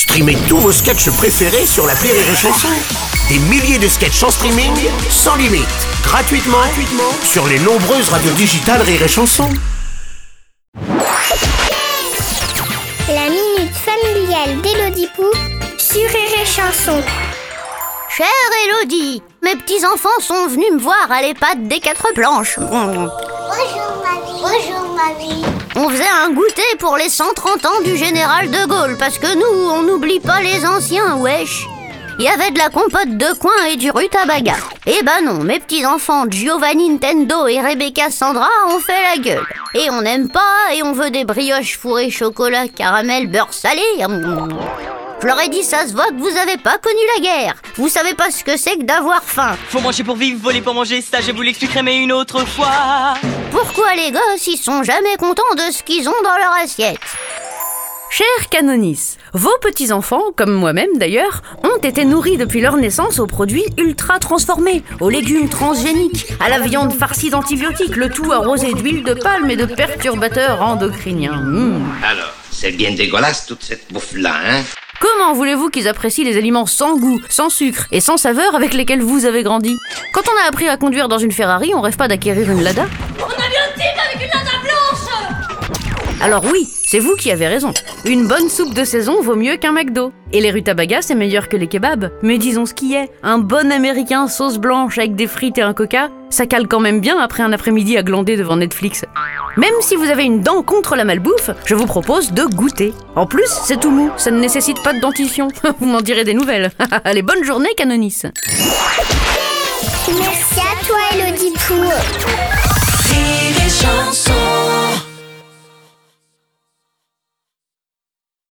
Streamez tous vos sketchs préférés sur la Rire et Chanson. Des milliers de sketchs en streaming, sans limite, gratuitement, gratuitement sur les nombreuses radios digitales Rire et Chanson. La minute familiale d'Élodie Pou sur Rire et Chanson. Chère Elodie, mes petits-enfants sont venus me voir à l'EHPAD des quatre planches. Bonjour mamie. Bonjour mamie. Un goûter pour les 130 ans du général de Gaulle, parce que nous, on n'oublie pas les anciens, wesh. Il y avait de la compote de coin et du rutabaga. Eh ben non, mes petits-enfants Giovanni Nintendo et Rebecca Sandra ont fait la gueule. Et on n'aime pas, et on veut des brioches fourrées chocolat, caramel, beurre salé. Je leur ai dit, ça se voit que vous avez pas connu la guerre. Vous savez pas ce que c'est que d'avoir faim. Faut manger pour vivre, voler pour manger, ça je vous l'expliquerai mais une autre fois. Pourquoi les gosses, ils sont jamais contents de ce qu'ils ont dans leur assiette? Cher Canonis, vos petits-enfants, comme moi-même d'ailleurs, ont été nourris depuis leur naissance aux produits ultra transformés, aux légumes transgéniques, à la viande farcie d'antibiotiques, le tout arrosé d'huile de palme et de perturbateurs endocriniens. Mmh. Alors, c'est bien dégueulasse toute cette bouffe-là, hein? Comment voulez-vous qu'ils apprécient les aliments sans goût, sans sucre et sans saveur avec lesquels vous avez grandi? Quand on a appris à conduire dans une Ferrari, on rêve pas d'acquérir une Lada? On a vu un type avec une Lada blanche! Alors oui, c'est vous qui avez raison. Une bonne soupe de saison vaut mieux qu'un McDo. Et les rutabagas, c'est meilleur que les kebabs. Mais disons ce qui est, un bon américain sauce blanche avec des frites et un coca, ça cale quand même bien après un après-midi à glander devant Netflix. Même si vous avez une dent contre la malbouffe, je vous propose de goûter. En plus, c'est tout mou, ça ne nécessite pas de dentition. vous m'en direz des nouvelles. Allez, bonne journée, Canonis.